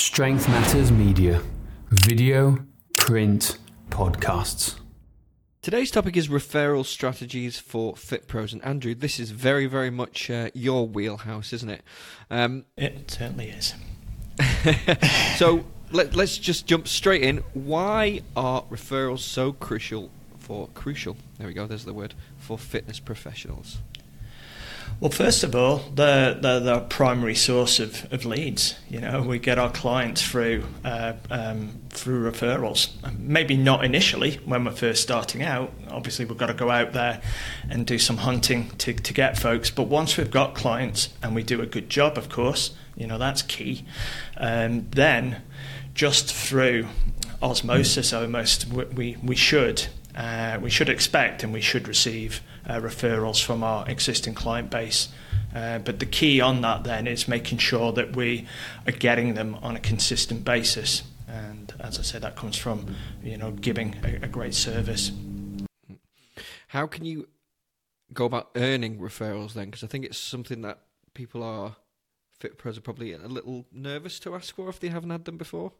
Strength Matters Media. Video, print, podcasts. Today's topic is referral strategies for Fit Pros. And Andrew, this is very, very much uh, your wheelhouse, isn't it? Um, it certainly is. so let, us just jump straight in. Why are referrals so crucial for crucial? There we go. There's the word for fitness professionals. Well, first of all, they're, they're the primary source of, of leads. You know, we get our clients through uh, um, through referrals. Maybe not initially when we're first starting out. Obviously, we've got to go out there and do some hunting to, to get folks. But once we've got clients and we do a good job, of course, you know that's key. Um, then, just through osmosis, almost we we should uh, we should expect and we should receive referrals from our existing client base. Uh, but the key on that then is making sure that we are getting them on a consistent basis. And as I said, that comes from you know giving a, a great service. How can you go about earning referrals then? Because I think it's something that people are fit pros are probably a little nervous to ask for if they haven't had them before.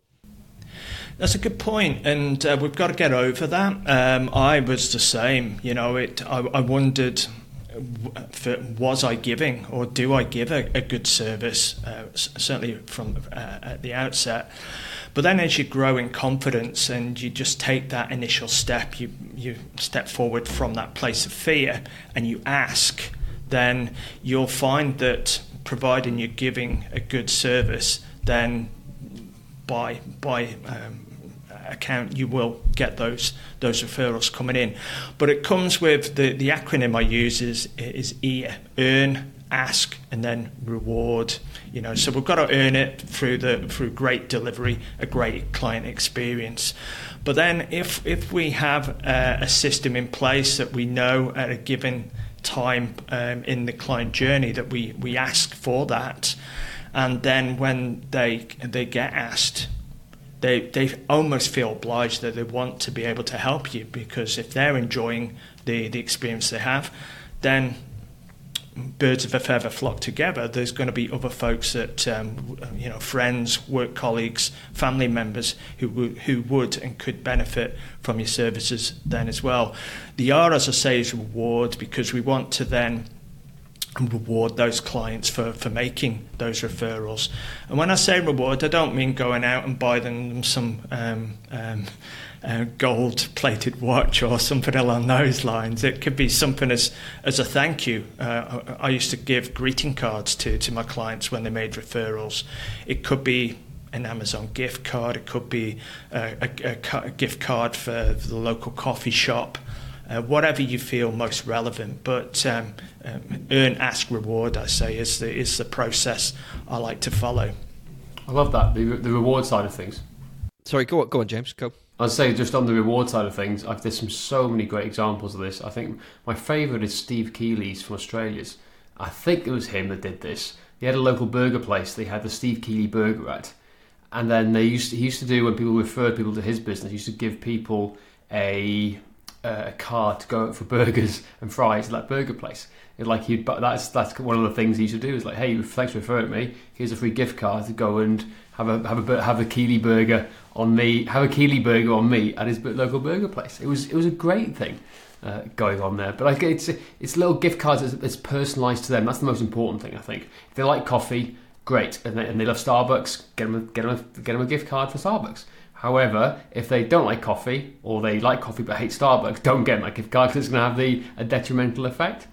That's a good point, and uh, we've got to get over that. Um, I was the same, you know. It. I, I wondered, was I giving or do I give a, a good service? Uh, certainly from uh, at the outset. But then, as you grow in confidence and you just take that initial step, you you step forward from that place of fear and you ask, then you'll find that providing you're giving a good service, then by by um, account, you will get those those referrals coming in. But it comes with the, the acronym I use is is EAR, earn, ask, and then reward. You know, so we've got to earn it through the through great delivery, a great client experience. But then, if if we have a, a system in place that we know at a given time um, in the client journey that we we ask for that and then when they they get asked they they almost feel obliged that they want to be able to help you because if they're enjoying the the experience they have then birds of a feather flock together. There's going to be other folks that um, you know friends work colleagues family members who who would and could benefit from your services then as well. The R as I say is reward because we want to then and reward those clients for, for making those referrals. And when I say reward, I don't mean going out and buy them some um, um, uh, gold plated watch or something along those lines. It could be something as, as a thank you. Uh, I used to give greeting cards to, to my clients when they made referrals. It could be an Amazon gift card, it could be a, a, a gift card for the local coffee shop uh, whatever you feel most relevant. But um, um, earn, ask, reward, I say, is the, is the process I like to follow. I love that, the, the reward side of things. Sorry, go on, go on, James, go. I'd say just on the reward side of things, I've, there's some so many great examples of this. I think my favourite is Steve Keeley's from Australia's. I think it was him that did this. He had a local burger place. They had the Steve Keeley burger at, and then they used to, he used to do when people referred people to his business. He used to give people a uh, a card to go out for burgers and fries at that burger place. It, like he, but that's that's one of the things he should do. Is like, hey, thanks for referring me. Here's a free gift card to go and have a have a have a Keeley burger on me. Have a Keeley burger on me at his local burger place. It was it was a great thing. Uh, going on there, but like it's it's little gift cards that's, that's personalised to them. That's the most important thing, I think. If they like coffee, great, and they, and they love Starbucks, get them a, get them a, get them a gift card for Starbucks. However, if they don't like coffee or they like coffee but hate Starbucks, don't get them because it's going to have the a detrimental effect.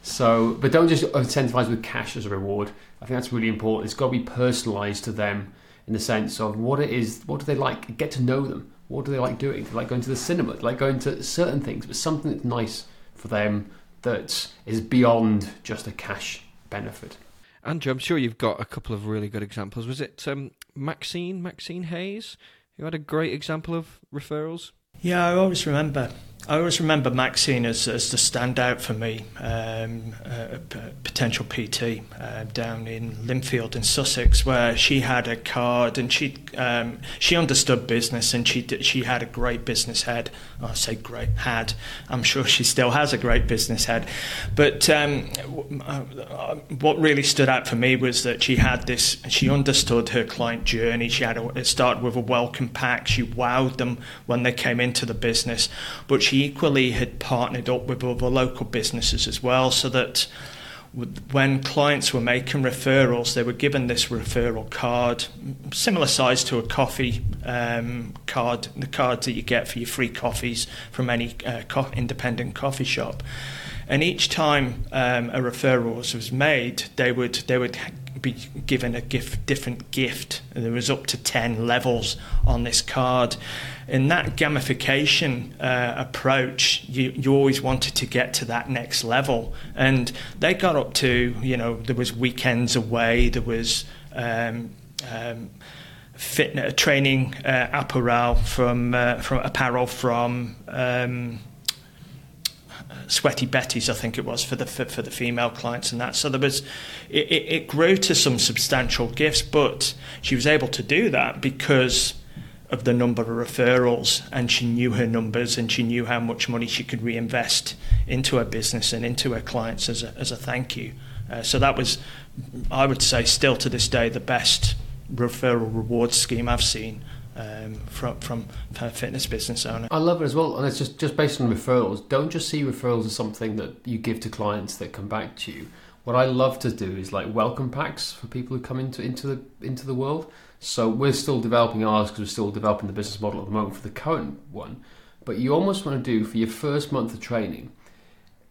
So, but don't just incentivize with cash as a reward. I think that's really important. It's got to be personalized to them in the sense of what it is, what do they like? Get to know them. What do they like doing? They like going to the cinema. They like going to certain things, but something that's nice for them that is beyond just a cash benefit. Andrew, I'm sure you've got a couple of really good examples. Was it um, Maxine, Maxine Hayes, who had a great example of referrals. Yeah, I always remember I always remember Maxine as, as the standout for me, um, a, a potential PT uh, down in Lindfield in Sussex, where she had a card and she um, she understood business and she she had a great business head. Oh, I say great had. I'm sure she still has a great business head, but um, uh, what really stood out for me was that she had this. She understood her client journey. She had a, it started with a welcome pack. She wowed them when they came into the business, but she equally had partnered up with other local businesses as well, so that when clients were making referrals, they were given this referral card, similar size to a coffee um, card, the cards that you get for your free coffees from any uh, co- independent coffee shop. And each time um, a referral was made, they would they would be given a gift, different gift. There was up to 10 levels on this card. In that gamification uh, approach, you, you always wanted to get to that next level. And they got up to, you know, there was weekends away, there was um, um, fitness, training uh, apparel from, uh, from apparel from um, Sweaty Betty's, I think it was for the for, for the female clients and that. So there was, it, it grew to some substantial gifts, but she was able to do that because of the number of referrals and she knew her numbers and she knew how much money she could reinvest into her business and into her clients as a, as a thank you. Uh, so that was, I would say, still to this day, the best referral reward scheme I've seen um, from from fitness business owner. I love it as well, and it's just just based on referrals. Don't just see referrals as something that you give to clients that come back to you. What I love to do is like welcome packs for people who come into into the into the world. So we're still developing ours because we're still developing the business model at the moment for the current one. But you almost want to do for your first month of training,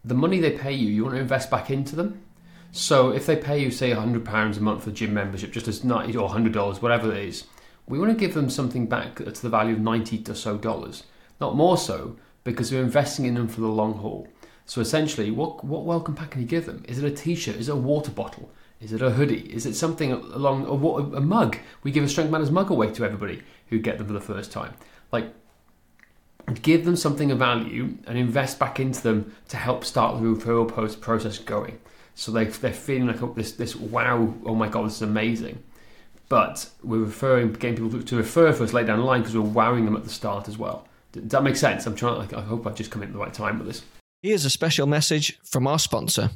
the money they pay you, you want to invest back into them. So if they pay you say hundred pounds a month for gym membership, just as ninety or hundred dollars, whatever it is we want to give them something back to the value of 90 or so dollars. Not more so, because we're investing in them for the long haul. So essentially, what, what welcome pack can you give them? Is it a t shirt? Is it a water bottle? Is it a hoodie? Is it something along a, a mug? We give a Strength Matters mug away to everybody who get them for the first time. Like, give them something of value and invest back into them to help start the referral process going. So they, they're feeling like oh, this, this wow, oh my god, this is amazing but we're referring getting people to, refer for us later down the line because we're wowing them at the start as well. Does that make sense? I'm trying. I hope I just come in at the right time with this. Here's a special message from our sponsor.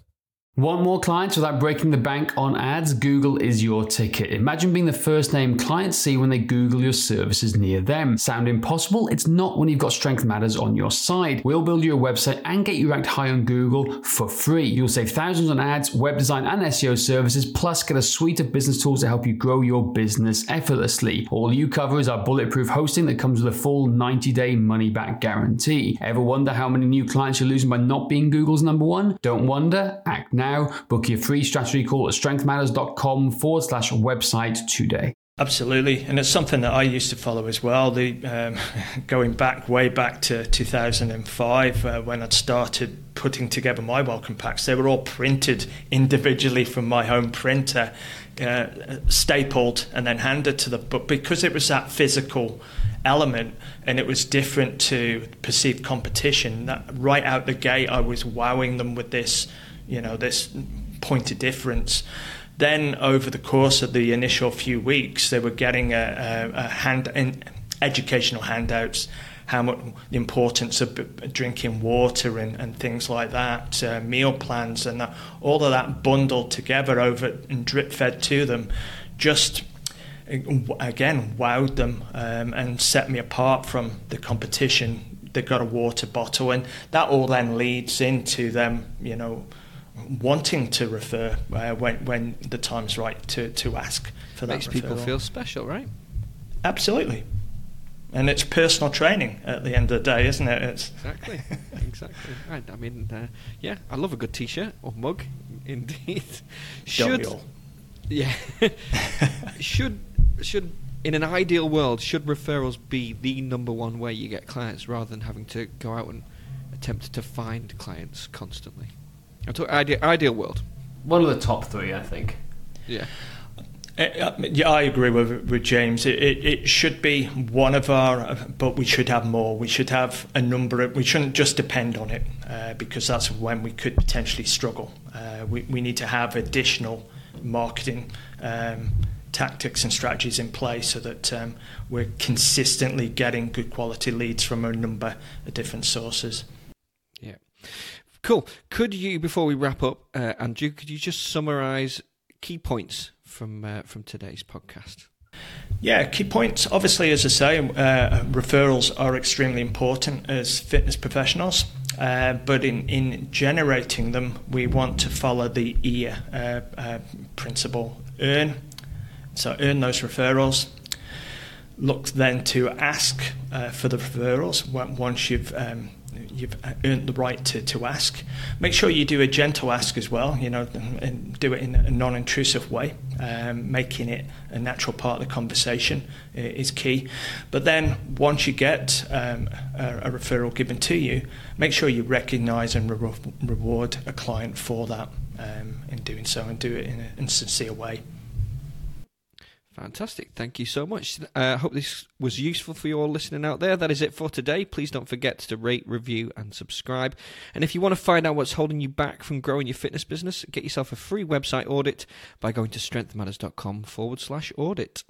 Want more clients without breaking the bank on ads? Google is your ticket. Imagine being the first name clients see when they Google your services near them. Sound impossible? It's not when you've got Strength Matters on your side. We'll build you a website and get you ranked high on Google for free. You'll save thousands on ads, web design, and SEO services, plus get a suite of business tools to help you grow your business effortlessly. All you cover is our bulletproof hosting that comes with a full 90 day money back guarantee. Ever wonder how many new clients you're losing by not being Google's number one? Don't wonder, act now now. Book your free strategy call at strengthmatters.com forward slash website today. Absolutely, and it's something that I used to follow as well. The um, going back way back to 2005 uh, when I'd started putting together my welcome packs, they were all printed individually from my home printer, uh, stapled and then handed to the. But because it was that physical element and it was different to perceived competition, that right out the gate I was wowing them with this you know, this point of difference. Then, over the course of the initial few weeks, they were getting a, a, a hand in educational handouts, how much the importance of drinking water and, and things like that, uh, meal plans, and that, all of that bundled together over and drip fed to them, just again wowed them um, and set me apart from the competition. They got a water bottle, and that all then leads into them, you know wanting to refer uh, when when the time's right to to ask for that. Makes people feel special, right? Absolutely. And it's personal training at the end of the day, isn't it? It's exactly, exactly. Right. I mean, uh, yeah, I love a good T-shirt or mug, indeed. Should yeah, should should in an ideal world should referrals be the number one way you get clients rather than having to go out and attempt to find clients constantly? Ideal, ideal world. One of the top three, I think. Yeah. Uh, yeah, I agree with, with James. It, it, it, should be one of our, but we should have more. We should have a number of, we shouldn't just depend on it uh, because that's when we could potentially struggle. Uh, we, we need to have additional marketing um, tactics and strategies in place so that um, we're consistently getting good quality leads from a number of different sources. Yeah. Cool. Could you, before we wrap up, uh, Andrew, could you just summarise key points from uh, from today's podcast? Yeah, key points. Obviously, as I say, uh, referrals are extremely important as fitness professionals. Uh, but in, in generating them, we want to follow the EAR uh, uh, principle earn. So, earn those referrals. Look then to ask uh, for the referrals once you've um, you've earned the right to, to ask. Make sure you do a gentle ask as well, you know, and do it in a non intrusive way. Um, making it a natural part of the conversation is key. But then once you get um, a, a, referral given to you, make sure you recognise and re- reward a client for that um, in doing so and do it in a, in a sincere way. Fantastic. Thank you so much. I uh, hope this was useful for you all listening out there. That is it for today. Please don't forget to rate, review, and subscribe. And if you want to find out what's holding you back from growing your fitness business, get yourself a free website audit by going to strengthmatters.com forward slash audit.